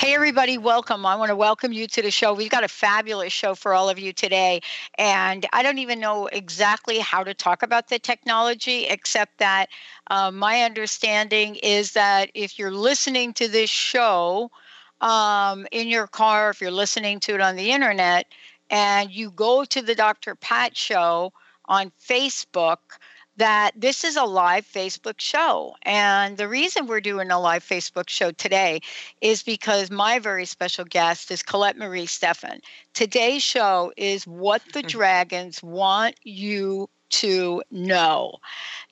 Hey, everybody, welcome. I want to welcome you to the show. We've got a fabulous show for all of you today. And I don't even know exactly how to talk about the technology, except that uh, my understanding is that if you're listening to this show um, in your car, if you're listening to it on the internet, and you go to the Dr. Pat show on Facebook, that this is a live Facebook show. And the reason we're doing a live Facebook show today is because my very special guest is Colette Marie Steffen. Today's show is what the mm-hmm. dragons want you to know.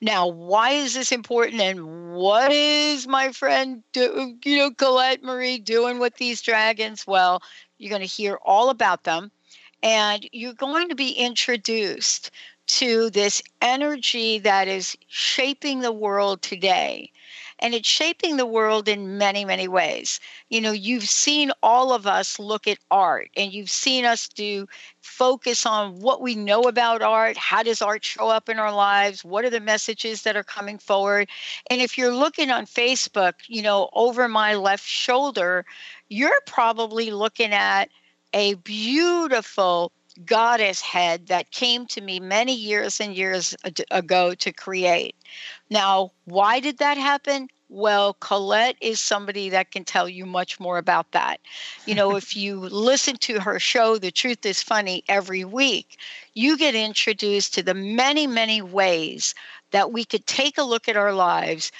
Now, why is this important and what is my friend, do, you know, Colette Marie doing with these dragons? Well, you're going to hear all about them and you're going to be introduced to this energy that is shaping the world today. And it's shaping the world in many, many ways. You know, you've seen all of us look at art and you've seen us do focus on what we know about art. How does art show up in our lives? What are the messages that are coming forward? And if you're looking on Facebook, you know, over my left shoulder, you're probably looking at a beautiful goddess head that came to me many years and years ago to create. Now, why did that happen? Well, Colette is somebody that can tell you much more about that. You know, if you listen to her show, The Truth is Funny, every week, you get introduced to the many, many ways that we could take a look at our lives,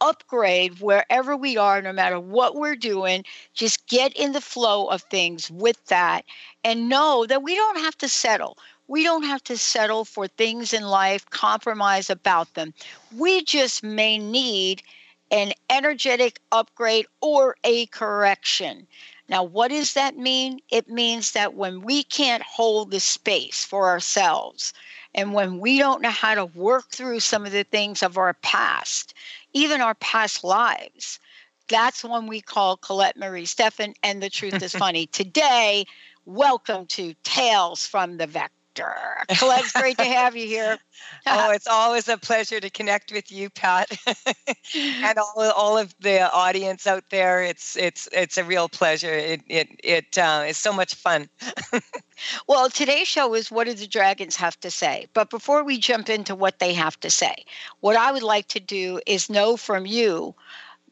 upgrade wherever we are, no matter what we're doing. Just get in the flow of things with that and know that we don't have to settle. We don't have to settle for things in life, compromise about them. We just may need an energetic upgrade or a correction. Now, what does that mean? It means that when we can't hold the space for ourselves, and when we don't know how to work through some of the things of our past, even our past lives. That's when we call Colette Marie Steffen, and the truth is funny. Today, welcome to Tails from the Colette, it's great to have you here. oh, it's always a pleasure to connect with you, Pat, and all, all of the audience out there. It's it's it's a real pleasure. It it it uh, is so much fun. well, today's show is what do the dragons have to say? But before we jump into what they have to say, what I would like to do is know from you.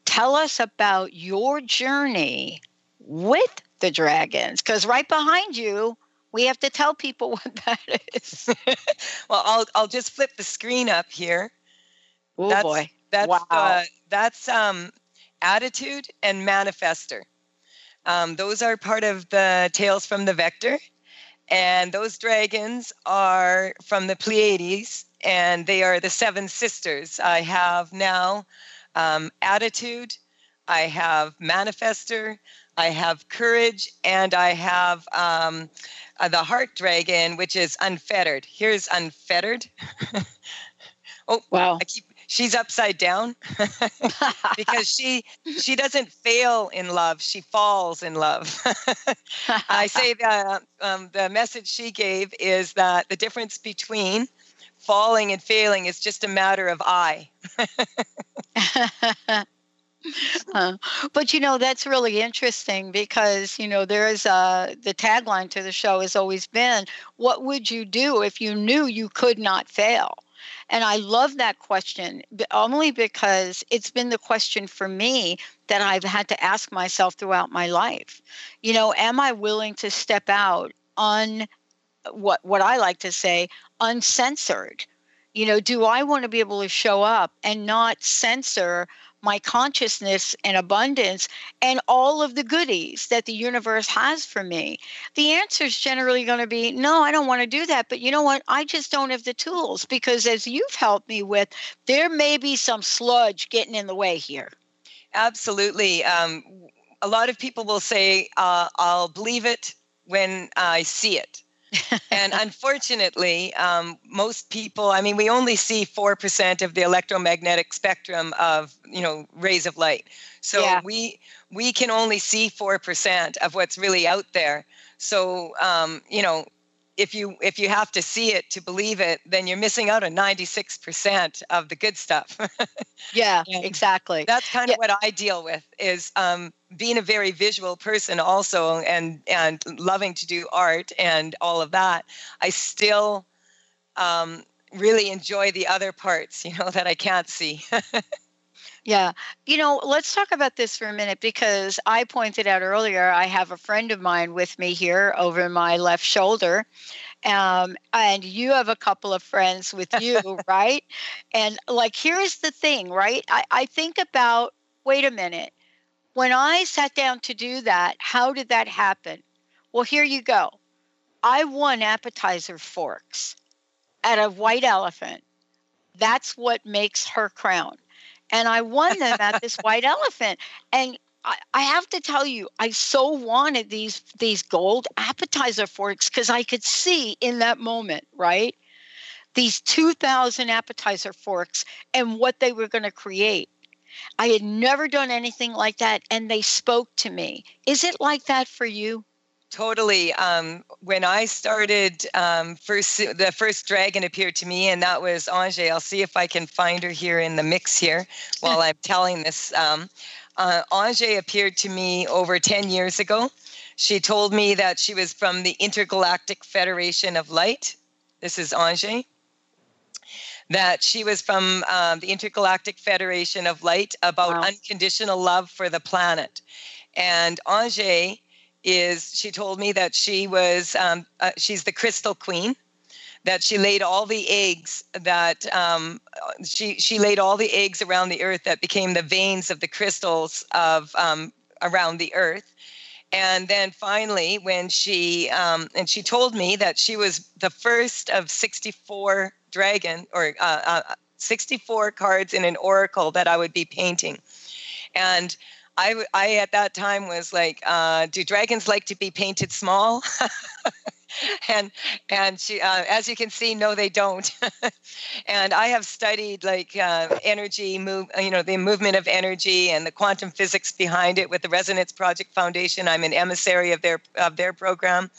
Tell us about your journey with the dragons, because right behind you we have to tell people what that is. well, I'll I'll just flip the screen up here. Oh that's, boy, that's wow. Uh, that's um, attitude and manifester. Um, those are part of the tails from the vector, and those dragons are from the Pleiades, and they are the seven sisters. I have now um, attitude, I have manifester, I have courage, and I have um, uh, the heart dragon, which is unfettered. Here's unfettered. oh, wow! I keep. She's upside down because she she doesn't fail in love; she falls in love. I say that um, the message she gave is that the difference between falling and failing is just a matter of I. uh, but you know that's really interesting because you know there is a the tagline to the show has always been what would you do if you knew you could not fail? And i love that question only because it's been the question for me that i've had to ask myself throughout my life. You know am i willing to step out on what what i like to say uncensored? You know do i want to be able to show up and not censor my consciousness and abundance and all of the goodies that the universe has for me? The answer is generally going to be no, I don't want to do that. But you know what? I just don't have the tools because, as you've helped me with, there may be some sludge getting in the way here. Absolutely. Um, a lot of people will say, uh, I'll believe it when I see it and unfortunately, um, most people, I mean, we only see 4% of the electromagnetic spectrum of, you know, rays of light. So yeah. we we can only see 4% of what's really out there. So, um, you know, if you if you have to see it to believe it then you're missing out on 96% of the good stuff. Yeah exactly. that's kind yeah. of what i deal with is um, being a very visual person also and and loving to do art and all of that i still um, really enjoy the other parts you know that i can't see Yeah. You know, let's talk about this for a minute because I pointed out earlier I have a friend of mine with me here over my left shoulder. Um, and you have a couple of friends with you, right? And like, here's the thing, right? I, I think about wait a minute. When I sat down to do that, how did that happen? Well, here you go. I won appetizer forks at a white elephant. That's what makes her crown and I won them at this white elephant. And I, I have to tell you, I so wanted these these gold appetizer forks because I could see in that moment, right? These 2,000 appetizer forks and what they were going to create. I had never done anything like that, and they spoke to me. Is it like that for you? Totally. Um, when I started, um, first the first dragon appeared to me, and that was Ange. I'll see if I can find her here in the mix here while I'm telling this. Um, uh, Ange appeared to me over 10 years ago. She told me that she was from the Intergalactic Federation of Light. This is Ange. That she was from um, the Intergalactic Federation of Light about wow. unconditional love for the planet. And Ange is she told me that she was um, uh, she's the crystal queen that she laid all the eggs that um, she she laid all the eggs around the earth that became the veins of the crystals of um, around the earth. And then finally when she um, and she told me that she was the first of 64 dragon or uh, uh, 64 cards in an oracle that i would be painting. And I, I at that time was like, uh, do dragons like to be painted small? and and she, uh, as you can see, no, they don't. and I have studied like uh, energy move, you know, the movement of energy and the quantum physics behind it with the Resonance Project Foundation. I'm an emissary of their of their program.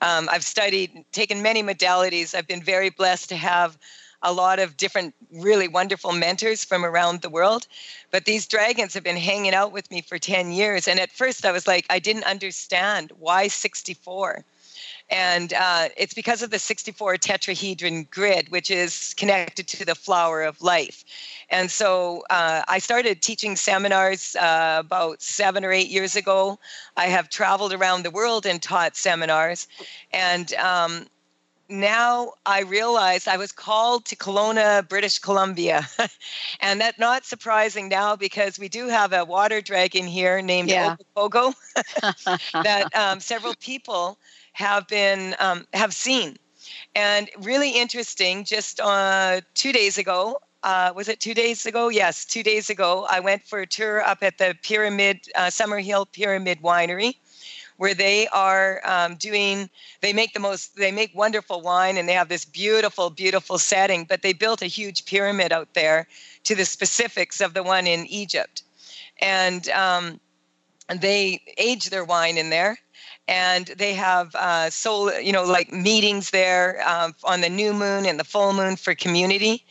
Um, I've studied, taken many modalities. I've been very blessed to have a lot of different really wonderful mentors from around the world. But these dragons have been hanging out with me for 10 years. And at first I was like, I didn't understand why 64. And uh, it's because of the 64 tetrahedron grid, which is connected to the flower of life. And so uh, I started teaching seminars uh, about seven or eight years ago. I have traveled around the world and taught seminars. And um, now I realize I was called to Kelowna, British Columbia. and that's not surprising now because we do have a water dragon here named yeah. Ogopogo that um, several people have been um, have seen. And really interesting, just uh, two days ago, uh, was it two days ago? Yes, two days ago, I went for a tour up at the Pyramid, uh, Summerhill Pyramid Winery where they are um, doing they make the most they make wonderful wine and they have this beautiful beautiful setting but they built a huge pyramid out there to the specifics of the one in egypt. And um, they age their wine in there and they have uh, soul you know like meetings there um, on the new moon and the full moon for community.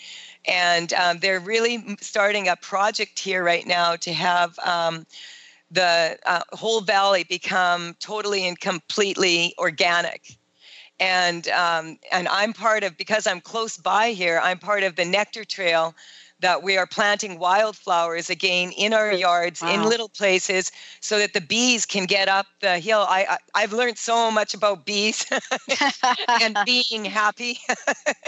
And um, they're really starting a project here right now to have um, the uh, whole valley become totally and completely organic. And um, and I'm part of because I'm close by here. I'm part of the Nectar Trail, that we are planting wildflowers again in our yards, wow. in little places, so that the bees can get up the hill. I, I have learned so much about bees and being happy,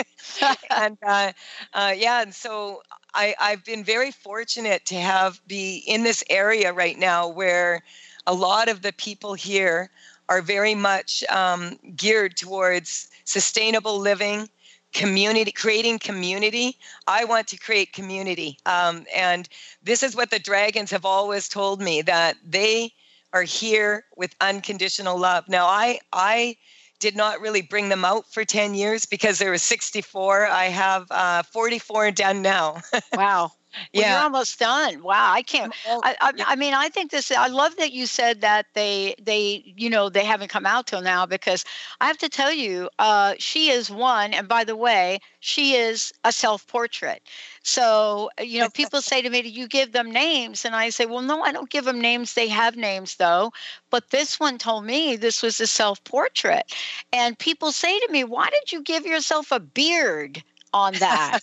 and uh, uh, yeah, and so I I've been very fortunate to have be in this area right now where a lot of the people here are very much um, geared towards sustainable living community creating community. I want to create community um, and this is what the dragons have always told me that they are here with unconditional love. Now i i did not really bring them out for 10 years because there was 64 i have uh, 44 done now. Wow well, yeah. you're almost done. Wow, I can't. I, I, I, mean, I think this. I love that you said that they, they, you know, they haven't come out till now because I have to tell you, uh, she is one. And by the way, she is a self-portrait. So, you know, people say to me, "Do you give them names?" And I say, "Well, no, I don't give them names. They have names though." But this one told me this was a self-portrait, and people say to me, "Why did you give yourself a beard?" On that.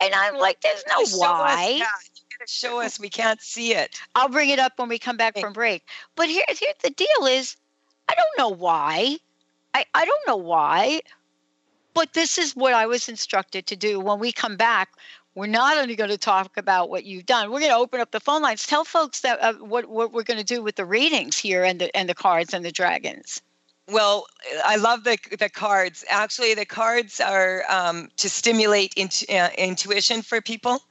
and I'm like, there's no show why. Us, show us we can't see it. I'll bring it up when we come back from break. But here, here the deal is I don't know why. I, I don't know why. But this is what I was instructed to do. When we come back, we're not only going to talk about what you've done. We're going to open up the phone lines. Tell folks that uh, what what we're going to do with the readings here and the and the cards and the dragons. Well, I love the the cards. Actually, the cards are um, to stimulate uh, intuition for people,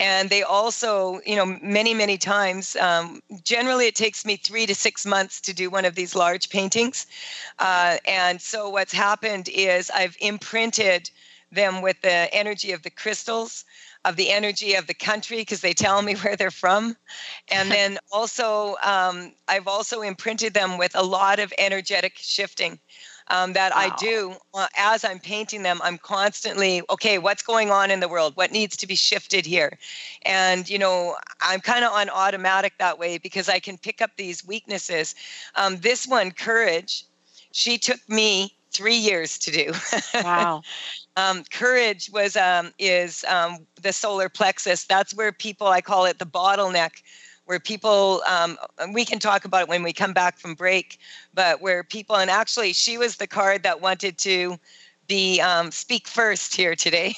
and they also, you know, many many times. Um, generally, it takes me three to six months to do one of these large paintings, uh, and so what's happened is I've imprinted them with the energy of the crystals of the energy of the country because they tell me where they're from. And then also, um, I've also imprinted them with a lot of energetic shifting. Um, that wow. I do uh, as I'm painting them. I'm constantly, okay, what's going on in the world? What needs to be shifted here? And, you know, I'm kind of on automatic that way because I can pick up these weaknesses. Um, this one, courage, she took me three years to do. Wow. Um, courage was um, is um, the solar plexus. That's where people I call it the bottleneck, where people um, we can talk about it when we come back from break, but where people and actually she was the card that wanted to be um, speak first here today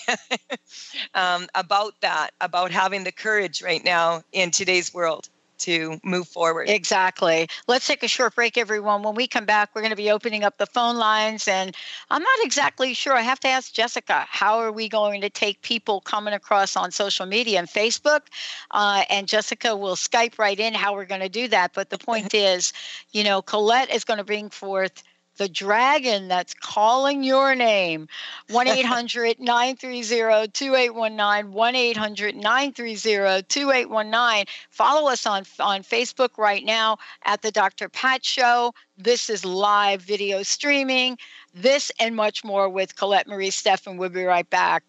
um, about that about having the courage right now in today's world to move forward. Exactly. Let's take a short break, everyone. When we come back, we're going to be opening up the phone lines. And I'm not exactly sure. I have to ask Jessica, how are we going to take people coming across on social media and Facebook? Uh, and Jessica will Skype right in how we're going to do that. But the point is, you know, Colette is going to bring forth the dragon that's calling your name. 1 800 930 2819. 1 800 930 2819. Follow us on, on Facebook right now at The Dr. Pat Show. This is live video streaming. This and much more with Colette Marie Steffen. We'll be right back.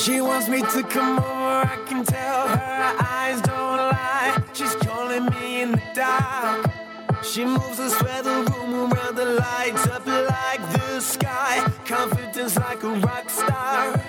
She wants me to come over, I can tell her eyes She moves and swear the room around the lights up like the sky. Confidence like a rock star.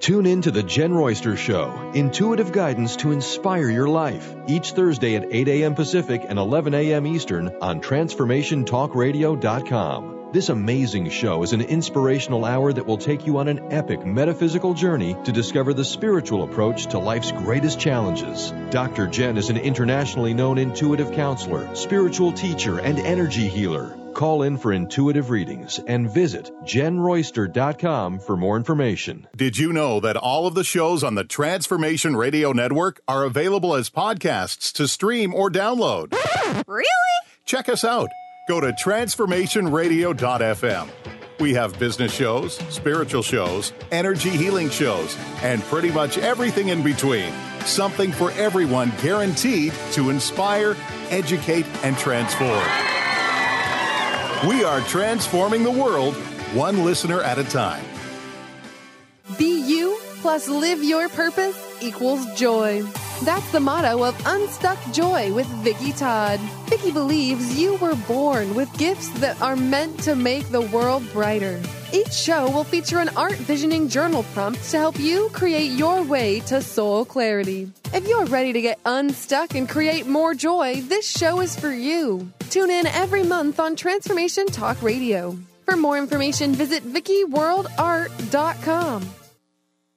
Tune in to the Jen Royster Show, intuitive guidance to inspire your life, each Thursday at 8 a.m. Pacific and 11 a.m. Eastern on TransformationTalkRadio.com. This amazing show is an inspirational hour that will take you on an epic metaphysical journey to discover the spiritual approach to life's greatest challenges. Dr. Jen is an internationally known intuitive counselor, spiritual teacher, and energy healer. Call in for intuitive readings and visit jenroyster.com for more information. Did you know that all of the shows on the Transformation Radio Network are available as podcasts to stream or download? Really? Check us out Go to transformationradio.fm. We have business shows, spiritual shows, energy healing shows, and pretty much everything in between. Something for everyone guaranteed to inspire, educate, and transform. We are transforming the world one listener at a time. Be you plus live your purpose equals joy. That's the motto of Unstuck Joy with Vicki Todd. Vicki believes you were born with gifts that are meant to make the world brighter. Each show will feature an art visioning journal prompt to help you create your way to soul clarity. If you're ready to get unstuck and create more joy, this show is for you. Tune in every month on Transformation Talk Radio. For more information, visit VickiWorldArt.com.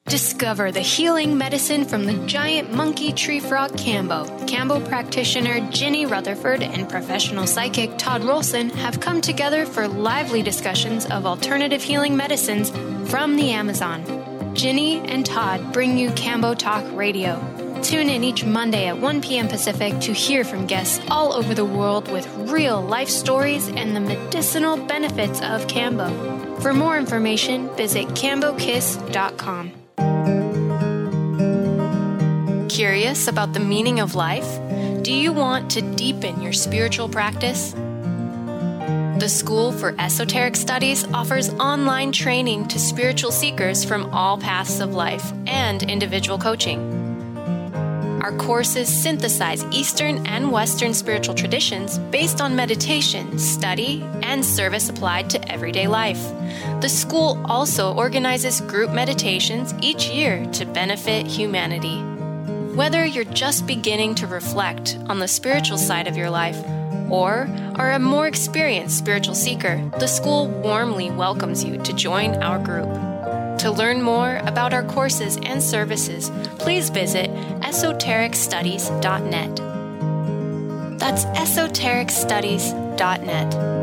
Discover the healing medicine from the giant monkey tree frog Kambo. Kambo practitioner Ginny Rutherford and professional psychic Todd Rolson have come together for lively discussions of alternative healing medicines from the Amazon. Ginny and Todd bring you Kambo Talk Radio. Tune in each Monday at 1 p.m. Pacific to hear from guests all over the world with real life stories and the medicinal benefits of Kambo. For more information, visit kambokiss.com. Curious about the meaning of life? Do you want to deepen your spiritual practice? The School for Esoteric Studies offers online training to spiritual seekers from all paths of life and individual coaching. Our courses synthesize Eastern and Western spiritual traditions based on meditation, study, and service applied to everyday life. The school also organizes group meditations each year to benefit humanity. Whether you're just beginning to reflect on the spiritual side of your life or are a more experienced spiritual seeker, the school warmly welcomes you to join our group. To learn more about our courses and services, please visit esotericstudies.net. That's esotericstudies.net.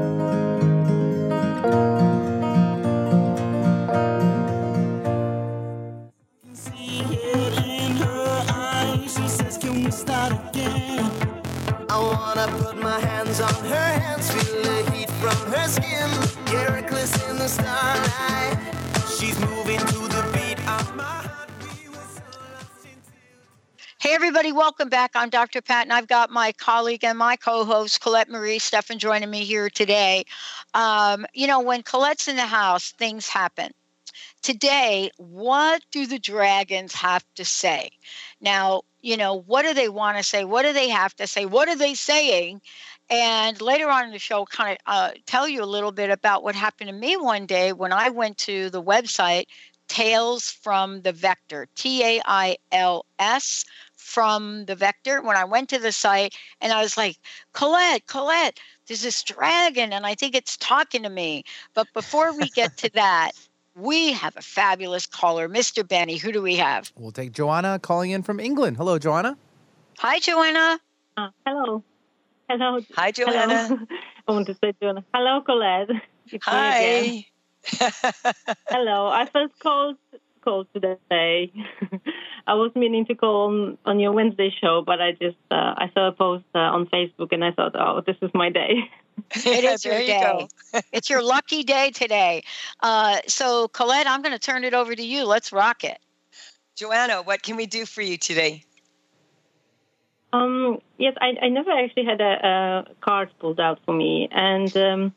I wanna put my hands on her hands, feel the heat from her skin. Get reckless in the starlight. She's moving to the beat of my heart. Hey, everybody, welcome back. I'm Dr. Pat, and I've got my colleague and my co host, Colette Marie Steffen, joining me here today. Um, you know, when Colette's in the house, things happen. Today, what do the dragons have to say? Now, you know, what do they want to say? What do they have to say? What are they saying? And later on in the show, kind of uh, tell you a little bit about what happened to me one day when I went to the website Tails from the Vector, T A I L S from the Vector. When I went to the site and I was like, Colette, Colette, there's this dragon and I think it's talking to me. But before we get to that, we have a fabulous caller, Mr. Benny. Who do we have? We'll take Joanna calling in from England. Hello, Joanna. Hi, Joanna. Uh, hello. Hello. Hi, Joanna. Hello. I want to say Joanna. Hello, Colette. It's. Hi. Hello. I felt called called today. I was meaning to call on, on your Wednesday show, but I just uh, I saw a post uh, on Facebook and I thought, oh, this is my day. It is your There you day. it's your lucky day today. Uh, so, Colette, I'm going to turn it over to you. Let's rock it. Joanna, what can we do for you today? Um, yes, I, I never actually had a, a card pulled out for me, and um,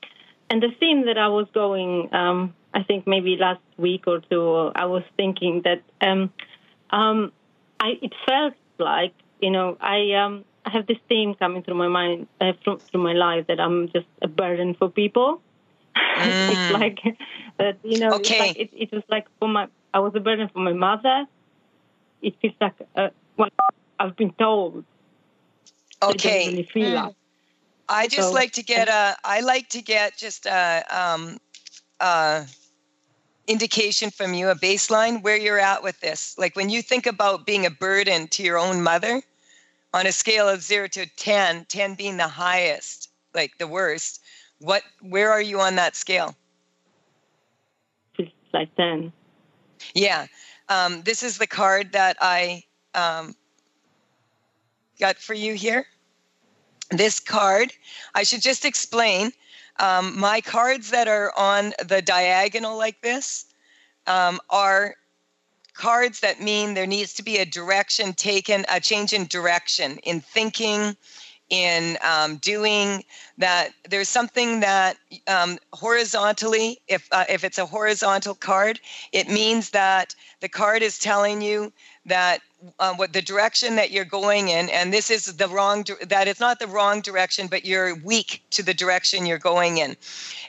and the theme that I was going, um, I think maybe last week or two, I was thinking that um, um, I it felt like you know I um, I have this theme coming through my mind uh, through, through my life that I'm just a burden for people. it's like that you know. Okay. like, it, it was like for my I was a burden for my mother. It feels like uh, well I've been told Okay. really feel like. I just So- like to get a. I like to get just a um, uh, indication from you, a baseline where you're at with this. Like when you think about being a burden to your own mother, on a scale of zero to 10, 10 being the highest, like the worst. What? Where are you on that scale? Like ten. Yeah. Um, this is the card that I um, got for you here. This card, I should just explain. Um, my cards that are on the diagonal like this um, are cards that mean there needs to be a direction taken, a change in direction in thinking, in um, doing that there's something that um, horizontally if uh, if it's a horizontal card it means that the card is telling you that uh, what the direction that you're going in and this is the wrong that it's not the wrong direction but you're weak to the direction you're going in.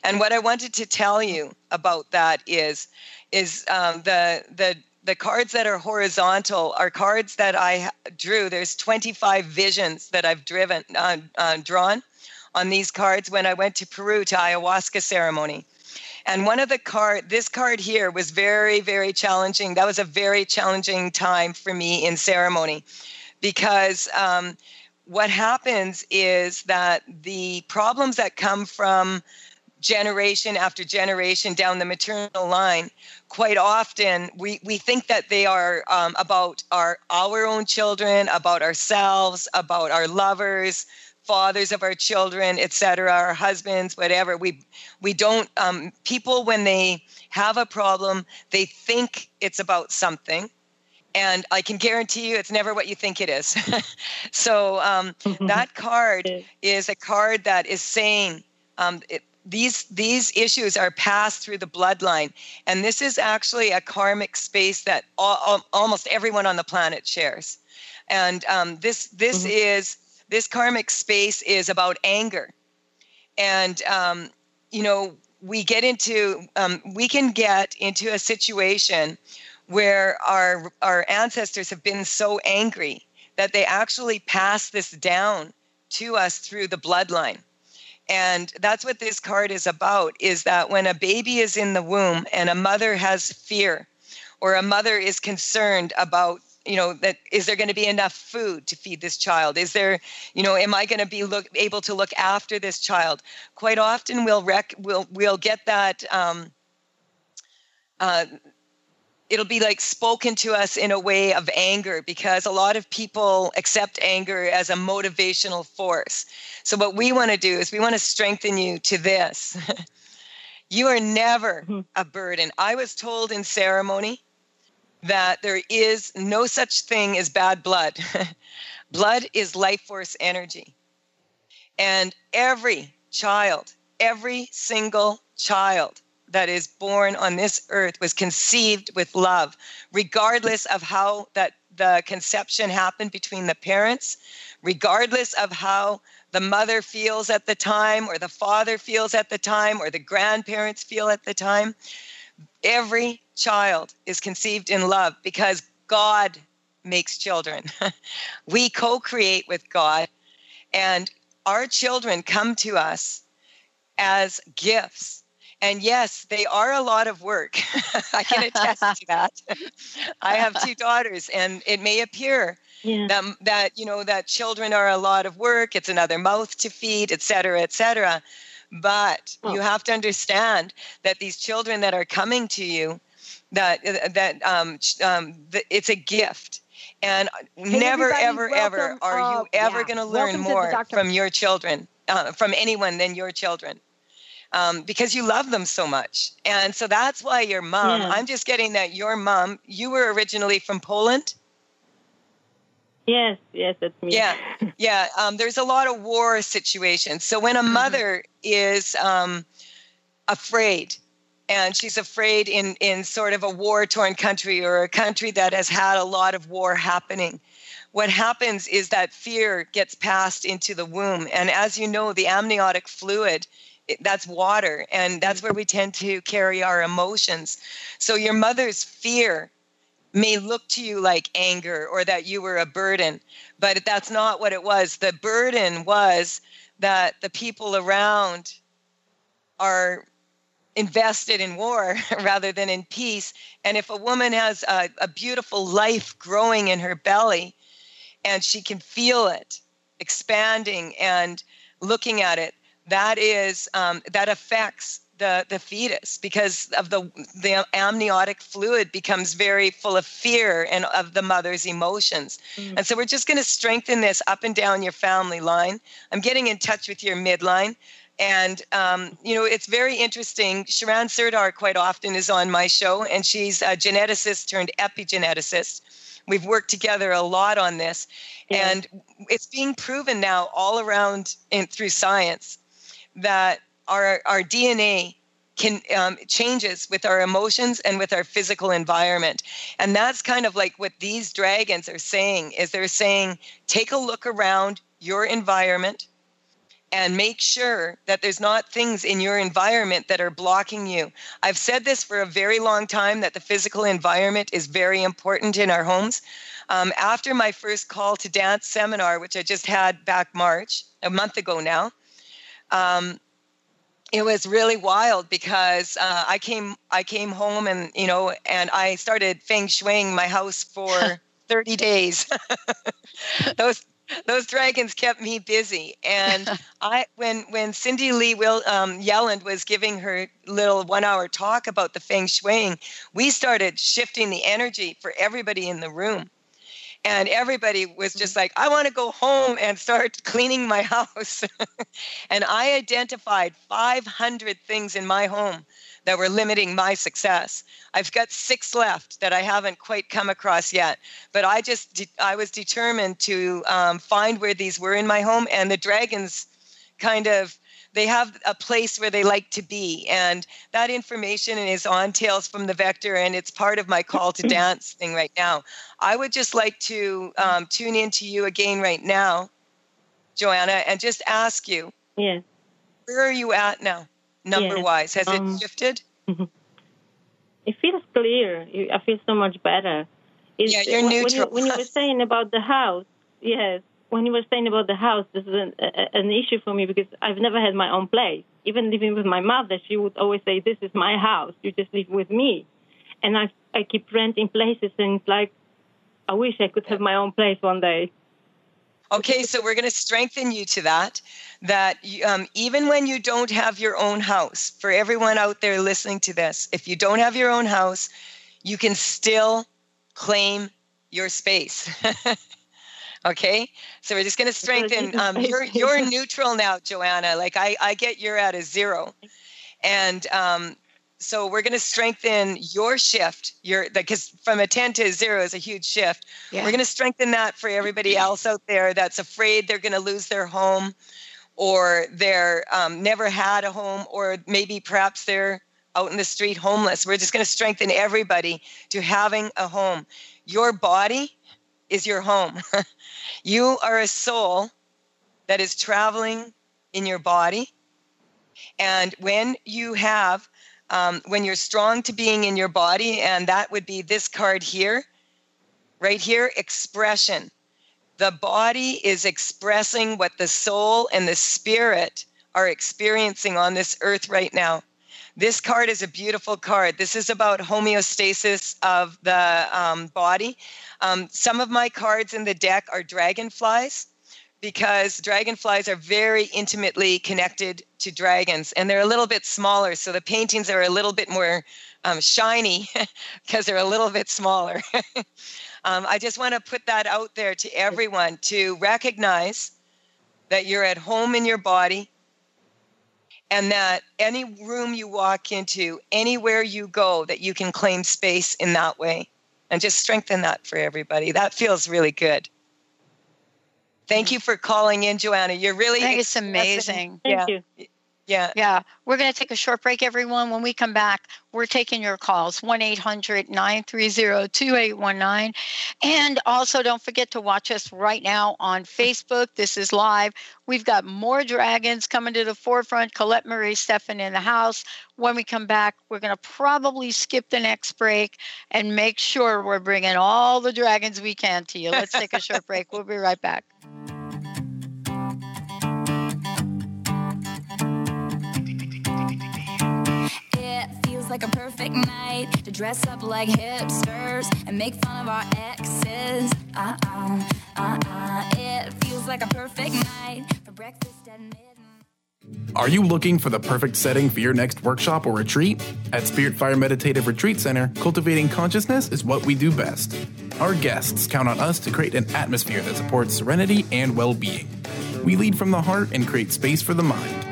And what i wanted to tell you about that is is um, the the the cards that are horizontal are cards that I drew. There's 25 visions that I've driven uh, uh, drawn on these cards when I went to Peru to ayahuasca ceremony. And one of the card, this card here was very, very challenging. That was a very challenging time for me in ceremony because um, what happens is that the problems that come from generation after generation down the maternal line quite often we, we think that they are um, about our our own children about ourselves about our lovers fathers of our children etc our husbands whatever. We we don't um, people when they have a problem they think it's about something. And I can guarantee you it's never what you think it is. so um, that card is a card that is saying um, it, these these issues are passed through the bloodline. And this is actually a karmic space that all, almost everyone on the planet shares. And um, this this mm-hmm. is this karmic space is about anger. And um, you know we get into um, we can get into a situation where our our ancestors have been so angry that they actually pass this down to us through the bloodline and that's what this card is about is that when a baby is in the womb and a mother has fear or a mother is concerned about you know that is there going to be enough food to feed this child? Is there you know am i going to be look, able to look after this child? Quite often we'll rec we'll we'll get that um, uh, it'll be like spoken to us in a way of anger because a lot of people accept anger as a motivational force. So, what we want to do is we want to strengthen you to this. you are never mm-hmm. a burden. I was told in ceremony that there is no such thing as bad blood. blood is life force energy. And every child, every single child that is born on this earth was conceived with love, regardless of how that the conception happened between the parents, regardless of how the mother feels at the time, or the father feels at the time, or the grandparents feel at the time. Every child is conceived in love because God makes children. we co create with God, and our children come to us as gifts and yes, they are a lot of work. I can attest to that. I have two daughters, and it may appear yeah. that, that you know that children are a lot of work. It's another mouth to feed, et cetera, et cetera. But oh. you have to understand that these children that are coming to you, that uh, that um, um, it's a gift. And hey, never, ever, welcome. ever are you uh, ever yeah. going to learn more from your children, uh, from anyone than your children um, because you love them so much. And so that's why your mom, yeah. I'm just getting that your mom, you were originally from Poland. Yes, yes, that's me. Yeah, yeah. Um, there's a lot of war situations. So when a mm-hmm. mother is um, afraid, and she's afraid in in sort of a war torn country or a country that has had a lot of war happening, what happens is that fear gets passed into the womb, and as you know, the amniotic fluid that's water and that's where we tend to carry our emotions. So your mother's fear may look to you like anger or that you were a burden but that's not what it was. The burden was that the people around are invested in war rather than in peace. And if a woman has a, a beautiful life growing in her belly and she can feel it expanding and looking at it that is um, that affects the the fetus because of the the amniotic fluid becomes very full of fear and of the mother's emotions. Mm. and so we're just going to strengthen this up and down your family line. I'm getting in touch with your midline. And um, you know it's very interesting. Sharon Sirdar quite often is on my show and she's a geneticist turned epigeneticist. We've worked together a lot on this, yeah. and it's being proven now all around in, through science that our our DNA can um, changes with our emotions and with our physical environment and that's kind of like what these dragons are saying is they're saying take a look around your environment and make sure that there's not things in your environment that are blocking you. I've said this for a very long time that the physical environment is very important in our homes. Um, after my first call to dance seminar, which I just had back March, a month ago now, um, it was really wild because uh, I came I came home and you know and I started feng shuiing my house for 30 days. those those dragons kept me busy and i when when cindy lee will um, yelland was giving her little one hour talk about the feng shuiing we started shifting the energy for everybody in the room and everybody was just like i want to go home and start cleaning my house. And i identified 500 things in my home that were limiting my success. I've got six left that I haven't quite come across yet, but I just de- I was determined to um, find where these were in my home, and the dragons kind of they have a place where they like to be and that information is on tails from the vector and it's part of my call to dance thing right now i would just like to um, tune into you again right now joanna and just ask you yeah where are you at now number wise? Has um, it shifted? It feels clear. I feel so much better. It's, yeah, you're neutral. When you, when you were saying about the house, yes, when you were saying about the house, this is an, a, an issue for me because I've never had my own place. Even living with my mother, she would always say, "This is my house. You just live with me." And I I keep renting places, and it's like I wish I could have my own place one day. Okay, so we're going to strengthen you to that. That um, even when you don't have your own house, for everyone out there listening to this, if you don't have your own house, you can still claim your space. okay, so we're just going to strengthen. Um, you're you're neutral now, Joanna. Like I I get you're at a zero, and um, so we're going to strengthen your shift your because from a 10 to a 0 is a huge shift yeah. we're going to strengthen that for everybody else out there that's afraid they're going to lose their home or they're um, never had a home or maybe perhaps they're out in the street homeless we're just going to strengthen everybody to having a home your body is your home you are a soul that is traveling in your body and when you have um, when you're strong to being in your body, and that would be this card here, right here expression. The body is expressing what the soul and the spirit are experiencing on this earth right now. This card is a beautiful card. This is about homeostasis of the um, body. Um, some of my cards in the deck are dragonflies because dragonflies are very intimately connected to dragons and they're a little bit smaller so the paintings are a little bit more um, shiny because they're a little bit smaller um, i just want to put that out there to everyone to recognize that you're at home in your body and that any room you walk into anywhere you go that you can claim space in that way and just strengthen that for everybody that feels really good Thank you for calling in, Joanna. You're really. it's amazing. Thank yeah. you. Yeah. Yeah. We're going to take a short break, everyone. When we come back, we're taking your calls 1 800 930 2819. And also, don't forget to watch us right now on Facebook. This is live. We've got more dragons coming to the forefront. Colette Marie Stefan in the house. When we come back, we're going to probably skip the next break and make sure we're bringing all the dragons we can to you. Let's take a short break. We'll be right back. Like a perfect night to dress up like hipsters and make fun of our exes. Uh uh, uh uh. It feels like a perfect night for breakfast at midnight. Are you looking for the perfect setting for your next workshop or retreat? At Spirit Fire Meditative Retreat Center, cultivating consciousness is what we do best. Our guests count on us to create an atmosphere that supports serenity and well being. We lead from the heart and create space for the mind.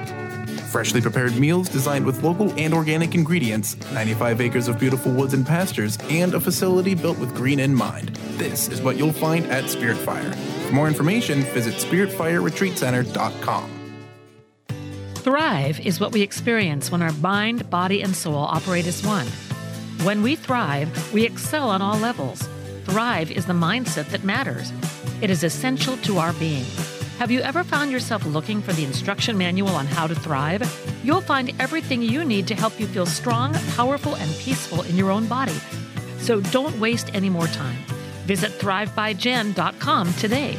Freshly prepared meals designed with local and organic ingredients, 95 acres of beautiful woods and pastures, and a facility built with green in mind. This is what you'll find at Spiritfire. For more information, visit spiritfireretreatcenter.com. Thrive is what we experience when our mind, body, and soul operate as one. When we thrive, we excel on all levels. Thrive is the mindset that matters. It is essential to our being. Have you ever found yourself looking for the instruction manual on how to thrive? You'll find everything you need to help you feel strong, powerful, and peaceful in your own body. So don't waste any more time. Visit thrivebyjen.com today.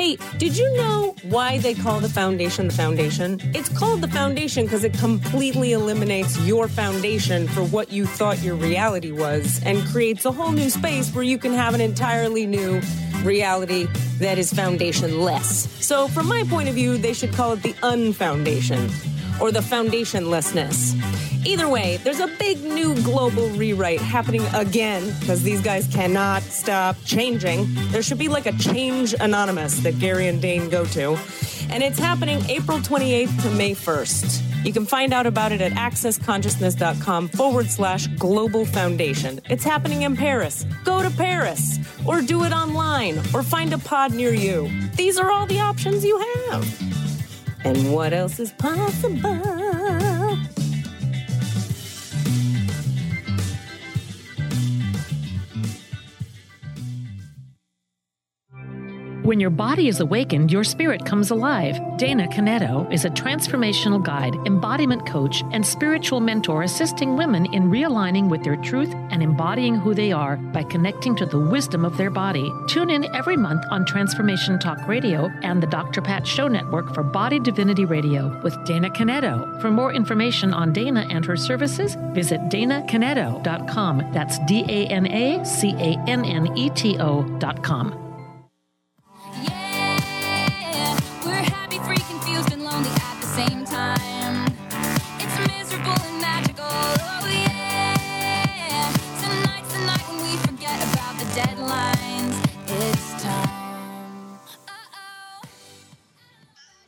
Hey, did you know why they call the foundation the foundation? It's called the foundation because it completely eliminates your foundation for what you thought your reality was and creates a whole new space where you can have an entirely new reality that is foundationless. So, from my point of view, they should call it the unfoundation or the foundationlessness. Either way, there's a big new global rewrite happening again because these guys cannot stop changing. There should be like a change anonymous that Gary and Dane go to. And it's happening April 28th to May 1st. You can find out about it at accessconsciousness.com forward slash global foundation. It's happening in Paris. Go to Paris or do it online or find a pod near you. These are all the options you have. And what else is possible? When your body is awakened, your spirit comes alive. Dana Canetto is a transformational guide, embodiment coach, and spiritual mentor assisting women in realigning with their truth and embodying who they are by connecting to the wisdom of their body. Tune in every month on Transformation Talk Radio and the Dr. Pat Show Network for Body Divinity Radio with Dana Canetto. For more information on Dana and her services, visit danacanetto.com. That's D A N A C A N N E T O.com.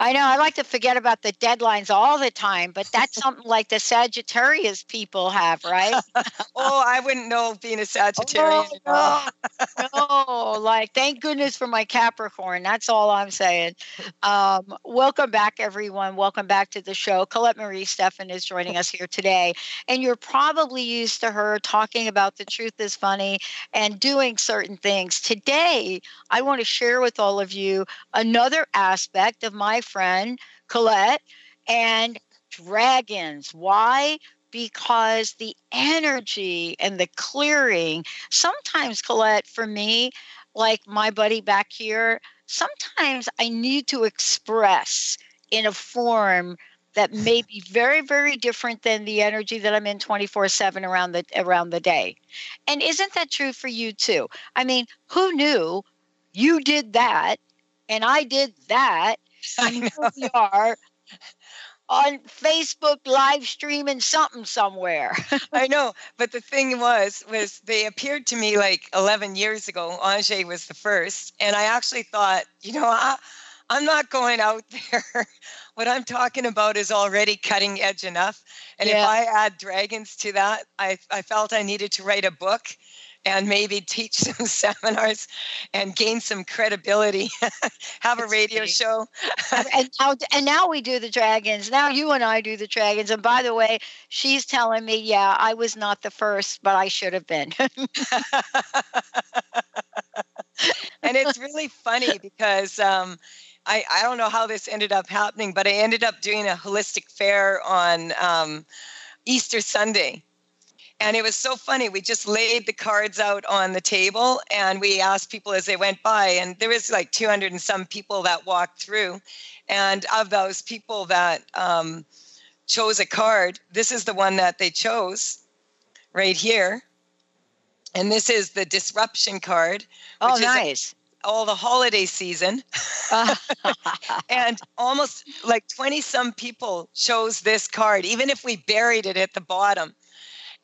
I know. I like to forget about the deadlines all the time, but that's something like the Sagittarius people have, right? oh, I wouldn't know being a Sagittarius. Oh, no, no, like thank goodness for my Capricorn. That's all I'm saying. Um, welcome back, everyone. Welcome back to the show. Colette Marie Stefan is joining us here today, and you're probably used to her talking about the truth is funny and doing certain things. Today, I want to share with all of you another aspect of my friend Colette and dragons. Why? Because the energy and the clearing, sometimes, Colette, for me, like my buddy back here, sometimes I need to express in a form that may be very very different than the energy that I'm in 24/7 around the around the day. And isn't that true for you too? I mean, who knew you did that and I did that and here we are on Facebook live streaming something somewhere. I know, but the thing was, was they appeared to me like 11 years ago. Ange was the first, and I actually thought, you know, I, I'm not going out there. what I'm talking about is already cutting edge enough, and if I add dragons to that, I I felt I needed to write a book. And maybe teach some seminars and gain some credibility. Have a radio show. and now and now we do the dragons. Now you and I do the dragons. And by the way, she's telling me, yeah, I was not the first, but I should have been. and it's really funny because um, I, I don't know how this ended up happening, but I ended up doing a holistic fair on um, Easter Sunday. And it was so funny. We just laid the cards out on the table and we asked people as they went by. And there was like 200 and some people that walked through. And of those people that um, chose a card, this is the one that they chose right here. And this is the disruption card. Oh, which is nice. all the holiday season. and almost like 20 some people chose this card, even if we buried it at the bottom.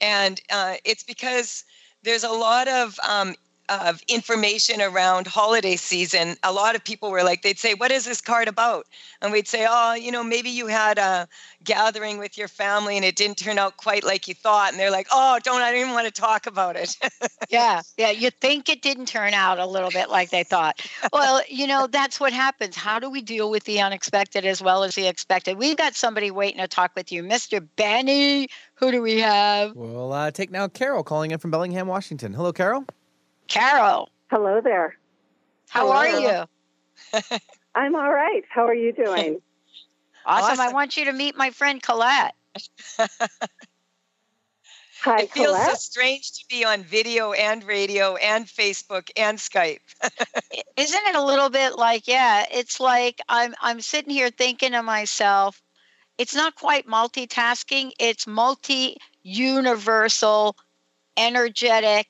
And uh, it's because there's a lot of um, of information around holiday season. A lot of people were like, they'd say, "What is this card about?" And we'd say, "Oh, you know, maybe you had a gathering with your family and it didn't turn out quite like you thought." And they're like, "Oh, don't I didn't even want to talk about it." yeah, yeah. You think it didn't turn out a little bit like they thought. Well, you know, that's what happens. How do we deal with the unexpected as well as the expected? We've got somebody waiting to talk with you, Mr. Benny. Who do we have? We'll uh, take now Carol calling in from Bellingham, Washington. Hello, Carol. Carol. Hello there. How are you? I'm all right. How are you doing? Awesome. I want you to meet my friend Colette. Hi, it feels so strange to be on video and radio and Facebook and Skype. Isn't it a little bit like, yeah, it's like I'm I'm sitting here thinking to myself, it's not quite multitasking, it's multi-universal, energetic,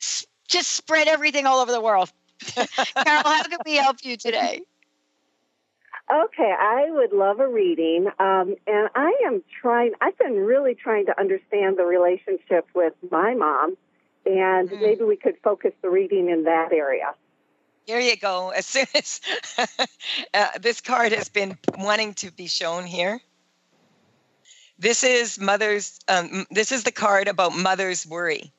s- just spread everything all over the world. Carol, how can we help you today? Okay, I would love a reading. Um, and I am trying, I've been really trying to understand the relationship with my mom. And maybe we could focus the reading in that area. Here you go. As soon as uh, this card has been wanting to be shown here. This is mother's. Um, this is the card about mother's worry.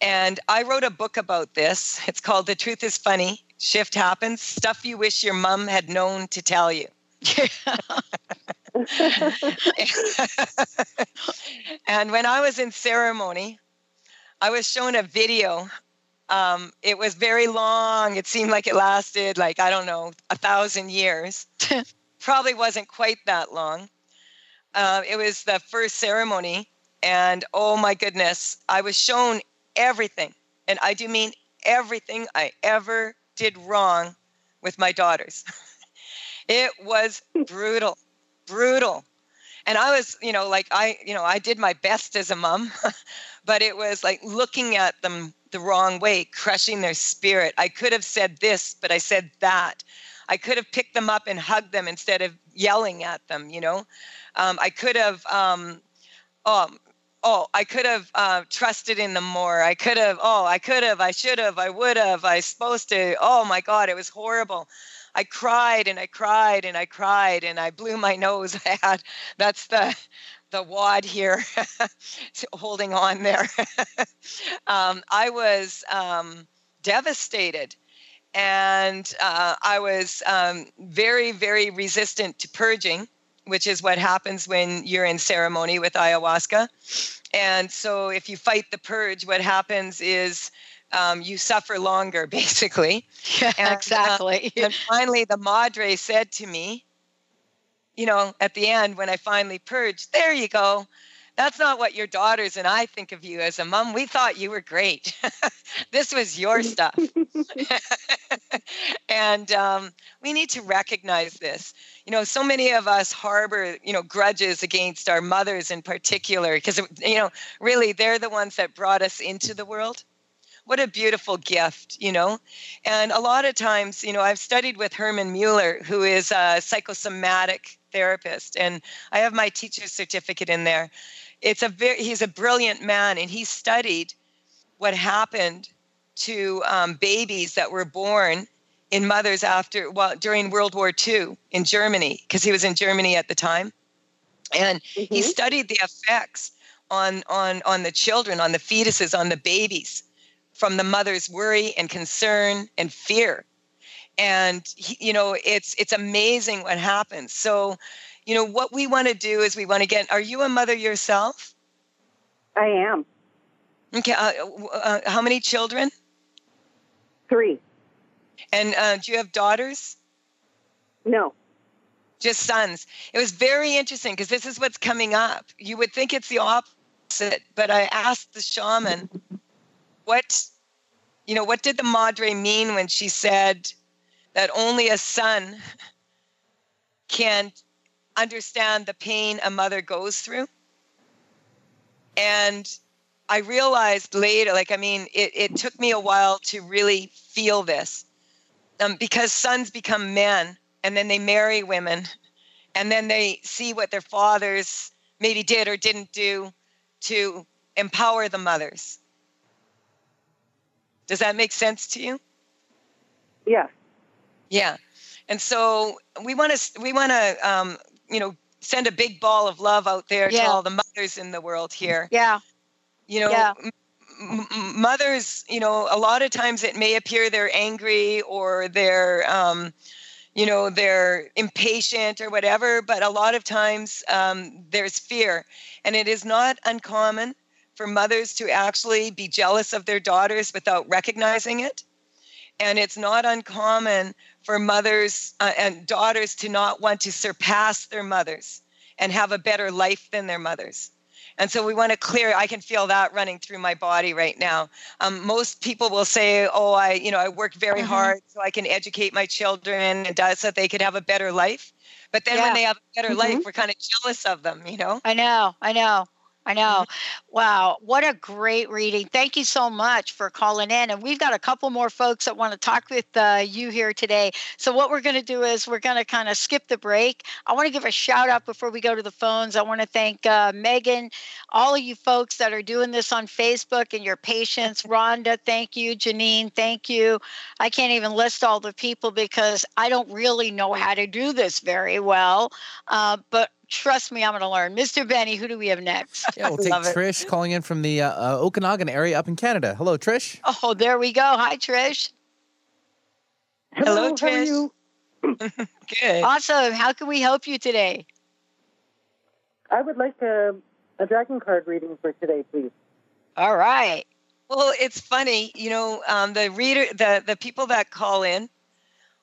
And I wrote a book about this. It's called "The Truth Is Funny." Shift happens. Stuff you wish your mom had known to tell you. and when I was in ceremony, I was shown a video. Um, it was very long. It seemed like it lasted, like, I don't know, a thousand years. Probably wasn't quite that long. Uh, it was the first ceremony. And oh my goodness, I was shown everything. And I do mean everything I ever did wrong with my daughters. it was brutal, brutal. And I was, you know, like I, you know, I did my best as a mom, but it was like looking at them the wrong way, crushing their spirit. I could have said this, but I said that. I could have picked them up and hugged them instead of yelling at them, you know. Um, I could have, um, oh, oh, I could have uh, trusted in them more. I could have, oh, I could have, I should have, I would have, I supposed to. Oh my God, it was horrible. I cried and I cried and I cried and I blew my nose. I had that's the the wad here holding on there. um, I was um, devastated and uh, I was um, very, very resistant to purging, which is what happens when you're in ceremony with ayahuasca. And so, if you fight the purge, what happens is um, you suffer longer, basically. Yeah, And, uh, exactly. and finally, the madre said to me, you know, at the end when I finally purged, there you go. That's not what your daughters and I think of you as a mom. We thought you were great. this was your stuff. and um, we need to recognize this. You know, so many of us harbor, you know, grudges against our mothers in particular, because, you know, really they're the ones that brought us into the world what a beautiful gift, you know. And a lot of times, you know, I've studied with Herman Mueller, who is a psychosomatic therapist, and I have my teacher's certificate in there. It's a very, he's a brilliant man, and he studied what happened to um, babies that were born in mothers after, well, during World War II in Germany, because he was in Germany at the time, and he studied the effects on on on the children, on the fetuses, on the babies from the mother's worry and concern and fear. And he, you know it's it's amazing what happens. So you know what we want to do is we want to get are you a mother yourself I am. okay uh, uh, how many children Three. and uh, do you have daughters No. just sons. It was very interesting because this is what's coming up. You would think it's the opposite, but I asked the shaman, what, you know, what did the madre mean when she said that only a son can understand the pain a mother goes through? And I realized later, like, I mean, it, it took me a while to really feel this um, because sons become men and then they marry women and then they see what their fathers maybe did or didn't do to empower the mothers. Does that make sense to you? Yeah. Yeah. And so we want to we want to um, you know send a big ball of love out there Yeah. to all the mothers in the world here. Yeah. You know, Yeah. m- m- mothers, you know, a lot of times it may appear they're angry or they're, um, you know, they're impatient or whatever, but a lot of times um, there's fear. And it is not uncommon for mothers to actually be jealous of their daughters without recognizing it. And it's not uncommon for mothers uh, and daughters to not want to surpass their mothers and have a better life than their mothers. And so we want to clear. I can feel that running through my body right now. Um, most people will say, "Oh, I, you know, I worked very Mhm. hard so I can educate my children and so that they could have a better life." But then when they have a better life, Mhm. we're kind of jealous of them, you know. I know, I know, I know. Wow, what a great reading. Thank you so much for calling in. And we've got a couple more folks that want to talk with uh, you here today. So, what we're going to do is we're going to kind of skip the break. I want to give a shout out before we go to the phones. I want to thank uh, Megan, all of you folks that are doing this on Facebook and your patience. Rhonda, thank you. Janine, thank you. I can't even list all the people because I don't really know how to do this very well. Uh, but trust me, I'm going to learn. Mr. Benny, who do we have next? Yeah, we'll take Trish calling in from the uh, uh, Okanagan area up in Canada. Hello, Trish. Oh, there we go. Hi, Trish. Hello, how are Trish. you? Good. Awesome. How can we help you today? I would like a, a dragon card reading for today, please. All right. Well, it's funny, you know, um, the reader, the the people that call in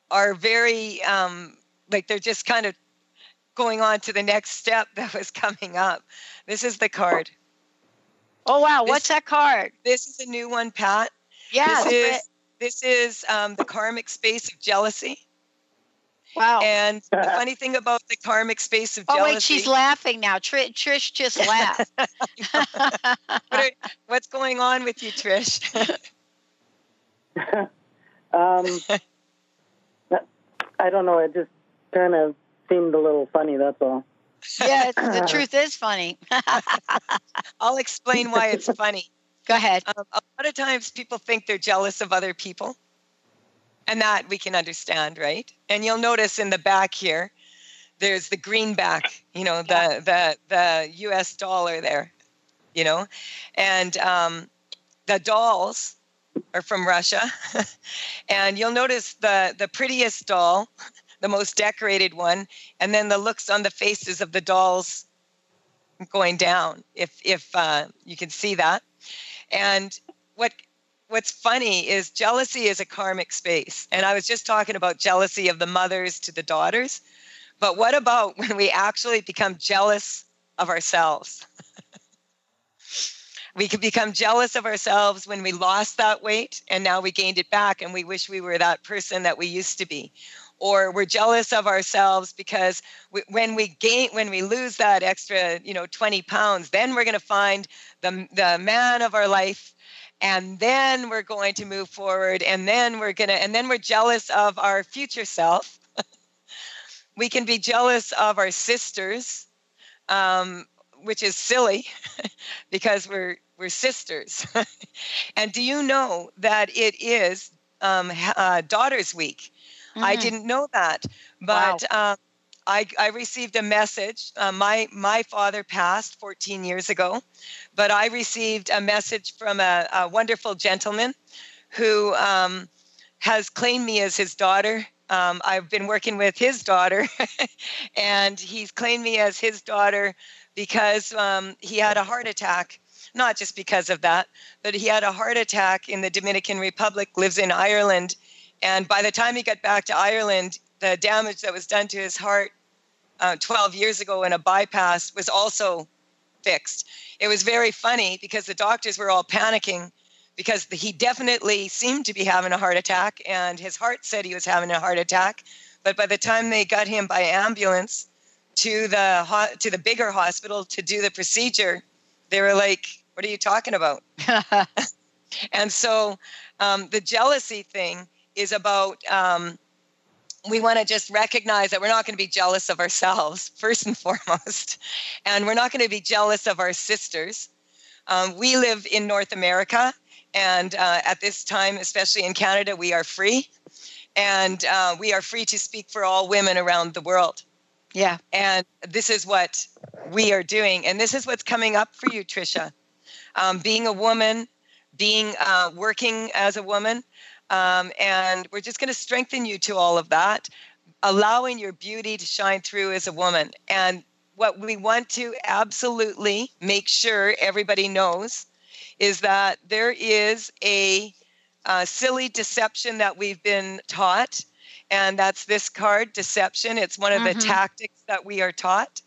are very um, like they're just kind of going on to the next step that was coming up. This is the card. Oh wow, This- what's that card? This is a new one, Pat. Yeah, This is this is um, the karmic space of jealousy. Wow. And the funny thing about the karmic space of jealousy. Oh jealousy. wait, she's laughing now. Tr- Trish just laughed. what are- what's going on with you, Trish? Um, I don't know. It just kind of seemed a little funny. That's all. yeah, it's- the truth is funny. I'll explain why it's funny. Go ahead. Um, a lot of times people think they're jealous of other people, and that we can understand, right? And you'll notice in the back here, there's the greenback, you know, the the the U.S. dollar there, you know, and um, the dolls are from Russia, and you'll notice the the prettiest doll, the most decorated one, and then the looks on the faces of the dolls going down. If if uh, you can see that. And what what's funny is jealousy is a karmic space. And I was just talking about jealousy of the mothers to the daughters. But what about when we actually become jealous of ourselves? we could become jealous of ourselves when we lost that weight and now we gained it back and we wish we were that person that we used to be or we're jealous of ourselves because we, when we gain when we lose that extra you know 20 pounds then we're going to find the, the man of our life. And then we're going to move forward and then we're going to and then we're jealous of our future self. We can be jealous of our sisters um, which is silly because we're we're sisters. And do you know that it is um, uh, daughters week I Mhm. didn't know that, but um, I, I received a message. Uh, my my father passed 14 years ago, but I received a message from a, a wonderful gentleman who um, has claimed me as his daughter. Um, I've been working with his daughter, and he's claimed me as his daughter because um, he had a heart attack. Not just because of that, but he had a heart attack in the Dominican Republic, lives in Ireland, and by the time he got back to Ireland, the damage that was done to his heart uh, 12 years ago in a bypass was also fixed. It was very funny because the doctors were all panicking because he definitely seemed to be having a heart attack and his heart said he was having a heart attack. But by the time they got him by ambulance to the ho- to the bigger hospital to do the procedure, they were like, "What are you talking about?" and so um, the jealousy thing is about um, we want to just recognize that we're not going to be jealous of ourselves first and foremost and we're not going to be jealous of our sisters. Um, we live in north america and uh, at this time especially in canada we are free and uh, we are free to speak for all women around the world. Yeah. And this is what we are doing and this is what's coming up for you trisha um, being a woman being uh, working as a woman um, and we're just going to strengthen you to all of that, allowing your beauty to shine through as a woman. And what we want to absolutely make sure everybody knows is that there is a, a silly deception that we've been taught. And that's this card, deception. It's one of mm-hmm. the tactics that we are taught.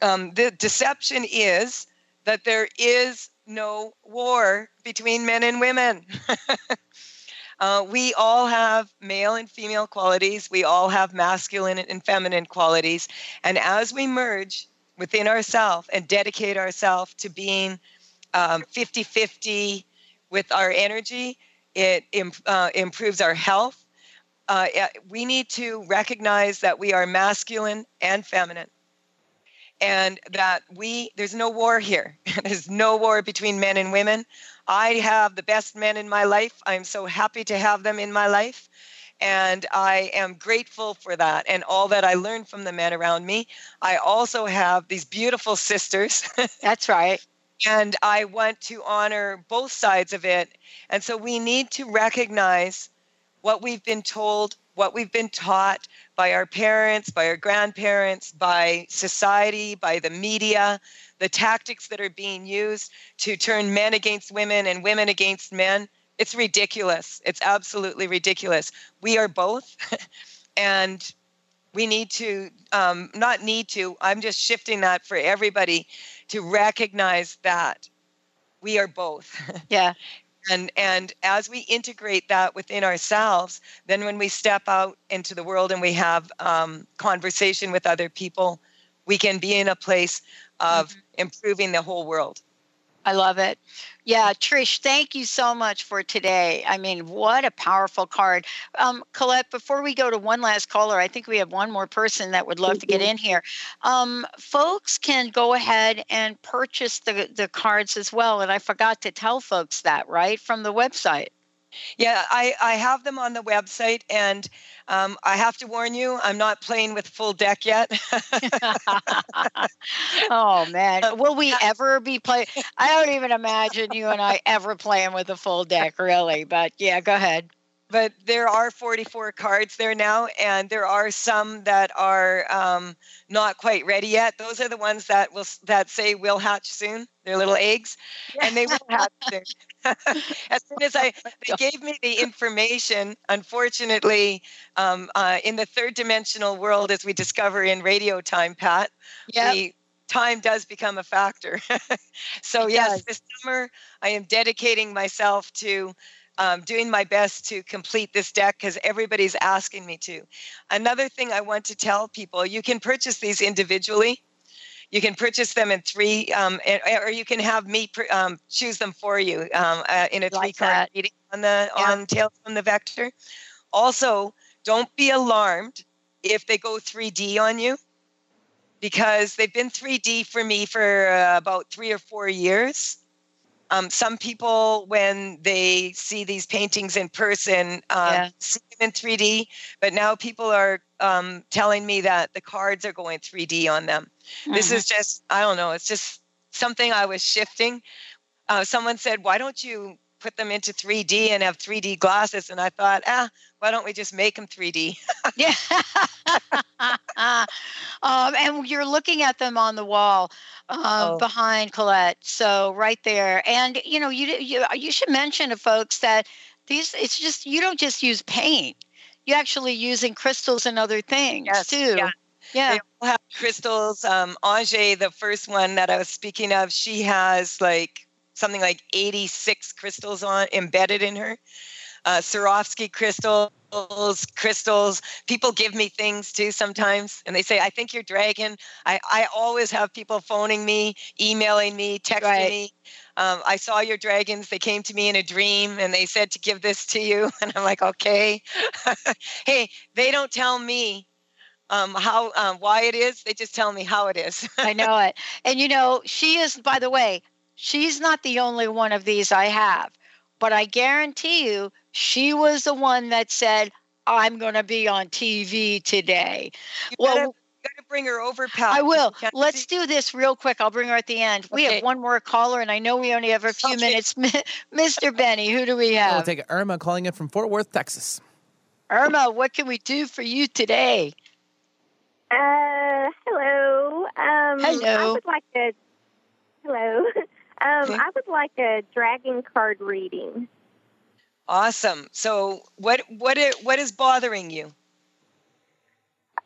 Um, the deception is that there is no war between men and women. Uh, we all have male and female qualities. We all have masculine and feminine qualities. And as we merge within ourselves and dedicate ourselves to being 50 um, 50 with our energy, it uh, improves our health. Uh, we need to recognize that we are masculine and feminine and that we there's no war here. There's no war between men and women. I have the best men in my life. I'm so happy to have them in my life and i am grateful for that and all that i learned from the men around me. I also have these beautiful sisters. That's right. And i want to honor both sides of it. And so we need to recognize what we've been told what we've been taught by our parents, by our grandparents, by society, by the media, the tactics that are being used to turn men against women and women against men. It's ridiculous. It's absolutely ridiculous. We are both. and we need to, um, not need to, I'm just shifting that for everybody to recognize that we are both. Yeah and and as we integrate that within ourselves then when we step out into the world and we have um, conversation with other people we can be in a place of mm-hmm. improving the whole world I love it. Yeah, Trish, thank you so much for today. I mean, what a powerful card. Um, Colette, before we go to one last caller, I think we have one more person that would love to get in here. Um, folks can go ahead and purchase the, the cards as well. And I forgot to tell folks that, right, from the website. Yeah, I, I have them on the website, and um, I have to warn you, I'm not playing with full deck yet. oh man, will we ever be playing? I don't even imagine you and I ever playing with a full deck, really. But yeah, go ahead. But there are 44 cards there now, and there are some that are um, not quite ready yet. Those are the ones that will that say will hatch soon. They're little eggs, yeah. and they will hatch soon. as soon as I they gave me the information, unfortunately, um, uh, in the third dimensional world, as we discover in radio time, Pat, yep. we time does become a factor. so it yes, this summer I am dedicating myself to um, doing my best to complete this deck because everybody's asking me to. Another thing I want to tell people: you can purchase these individually. You can purchase them in three, um, or you can have me um, choose them for you um, uh, in a three card reading on the yeah. on Tails from the Vector. Also, don't be alarmed if they go 3D on you because they've been 3D for me for uh, about three or four years. Um, some people, when they see these paintings in person, um, yeah. see them in 3D, but now people are um, telling me that the cards are going 3D on them. Mm-hmm. This is just, I don't know, it's just something I was shifting. Uh, someone said, Why don't you put them into 3D and have 3D glasses? And I thought, ah, why don't we just make them 3D? yeah. um, and you're looking at them on the wall uh, oh. behind Colette. So right there. And, you know, you, you, you should mention to folks that these, it's just, you don't just use paint. You're actually using crystals and other things yes, too. Yeah. Yeah. They all have crystals. Um, Ange, the first one that I was speaking of, she has like something like 86 crystals on embedded in her. Uh, Swarovski crystals, crystals. People give me things too sometimes, and they say, "I think you're dragon." I I always have people phoning me, emailing me, texting Right. me. Um, I saw your dragons. They came to me in a dream, and they said to give this to you, and I'm like, okay. hey, they don't tell me um, how um, why it is. They just tell me how it is. I know it. And you know, she is, by the way, she's not the only one of these I have, but I guarantee you, she was the one that said, I'm going to be on TV today. well, gotta, gotta bring her over, pal. I will. Let's see- do this real quick. I'll bring her at the end. We have one more caller, and I know we only have a few Okay. minutes. Mr. Benny, who do we have? We'll take Irma calling in from Fort Worth, Texas. Irma, what can we do for you today? Uh, hello. Um, I would like a hello. Um, Okay. I would like a dragon card reading. Awesome. So, what what what is bothering you?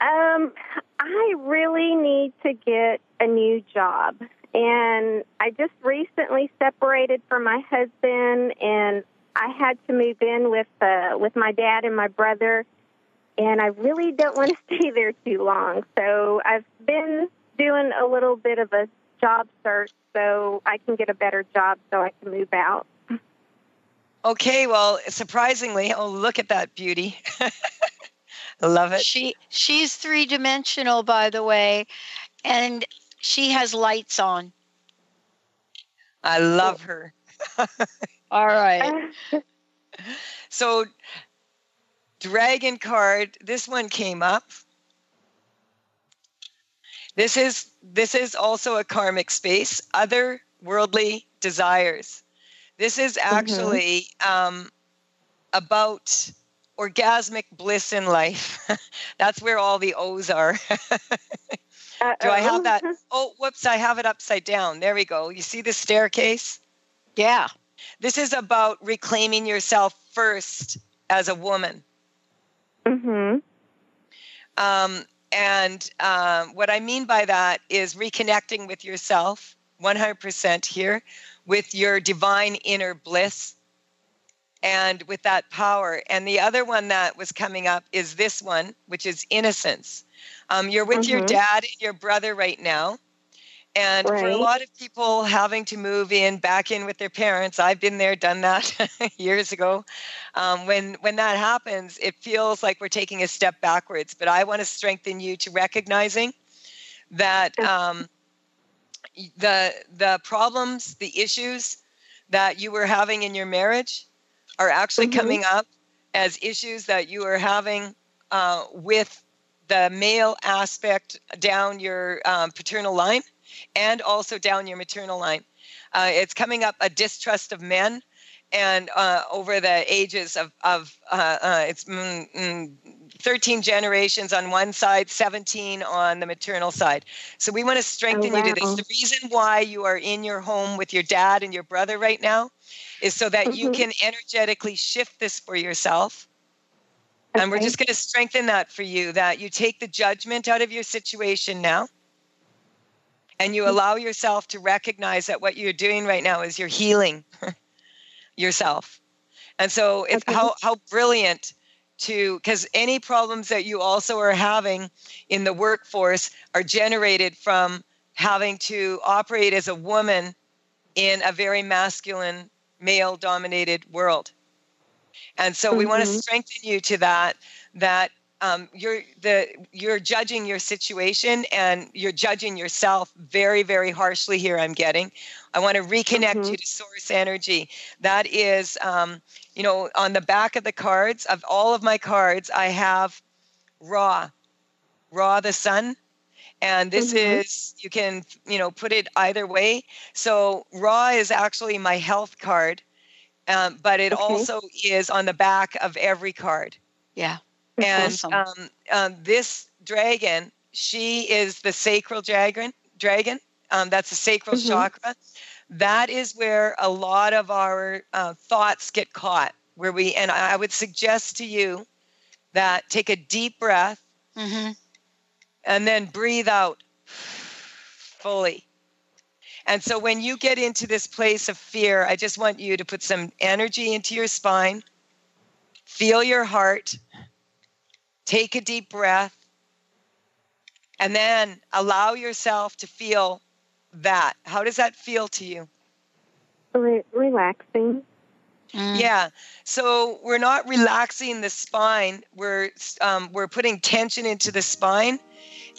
Um, I really need to get a new job, and I just recently separated from my husband, and I had to move in with uh, with my dad and my brother, and I really don't want to stay there too long. So I've been doing a little bit of a job search so I can get a better job so I can move out. Okay, well, surprisingly, oh look at that beauty. I love it. She she's three dimensional, by the way, and she has lights on. I love her. All right. So, dragon card. This one came up. This is this is also a karmic space. Other worldly desires. This is actually um, about orgasmic bliss in life. That's where all the O's are. Do I have that? Oh, whoops, I have it upside down. There we go. You see the staircase? Yeah. This is about reclaiming yourself first as a woman. Mm-hmm. Um, and um, what I mean by that is reconnecting with yourself 100% here, with your divine inner bliss and with that power. And the other one that was coming up is this one, which is innocence. Um, you're with your Mhm. dad and your brother right now. And for a lot of people having to move in back in with their parents, I've been there, done that years ago. Um, when when that happens, it feels like we're taking a step backwards. But I want to strengthen you to recognizing that um, the the problems, the issues that you were having in your marriage are actually Mhm. coming up as issues that you are having uh, with the male aspect down your um, paternal line and also down your maternal line. Uh, it's coming up a distrust of men. And uh, over the ages of, of uh, uh, it's mm, mm, 13 generations on one side, 17 on the maternal side. So we want to strengthen you to this. The reason why you are in your home with your dad and your brother right now is so that you Mhm. can energetically shift this for yourself. And we're just going to strengthen that for you that you take the judgment out of your situation now and you allow yourself to recognize that what you're doing right now is you're healing yourself. And so it's Okay. how how brilliant to because any problems that you also are having in the workforce are generated from having to operate as a woman in a very masculine male dominated world and so we want to mm-hmm. strengthen you to that that um, you're the you're judging your situation and you're judging yourself very very harshly here i'm getting i want to reconnect Mhm. you to source energy that is um, you know on the back of the cards of all of my cards i have Ra Ra the sun and this Mhm. is you can you know put it either way so Ra is actually my health card um, but it Okay. also is on the back of every card Yeah. And Awesome. um, um, this dragon she is the sacral dragon dragon um, that's the sacral Mhm. chakra that is where a lot of our uh, thoughts get caught where we and i would suggest to you that take a deep breath Mm-hmm. and then breathe out fully. And so when you get into this place of fear, I just want you to put some energy into your spine, feel your heart, take a deep breath, and then allow yourself to feel that. How does that feel to you? Re- relaxing. Yeah. So we're not relaxing the spine. We're um, we're putting tension into the spine,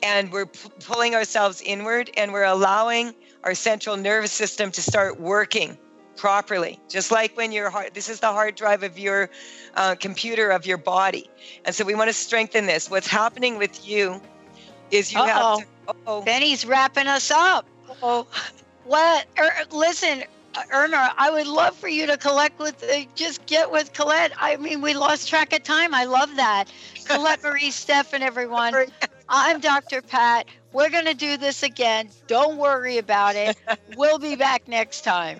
and we're p- pulling ourselves inward, and we're allowing our central nervous system to start working properly. Just like when your heart. This is the hard drive of your uh, computer of your body, and so we want to strengthen this. What's happening with you is you Uh-oh. have. To, oh, Benny's wrapping us up. Oh, what? Er, listen, Irma, I would love for you to collect with, uh, just get with Colette. I mean, we lost track of time. I love that. Colette Marie Stefan, everyone. I'm Dr. Pat. We're going to do this again. Don't worry about it. We'll be back next time.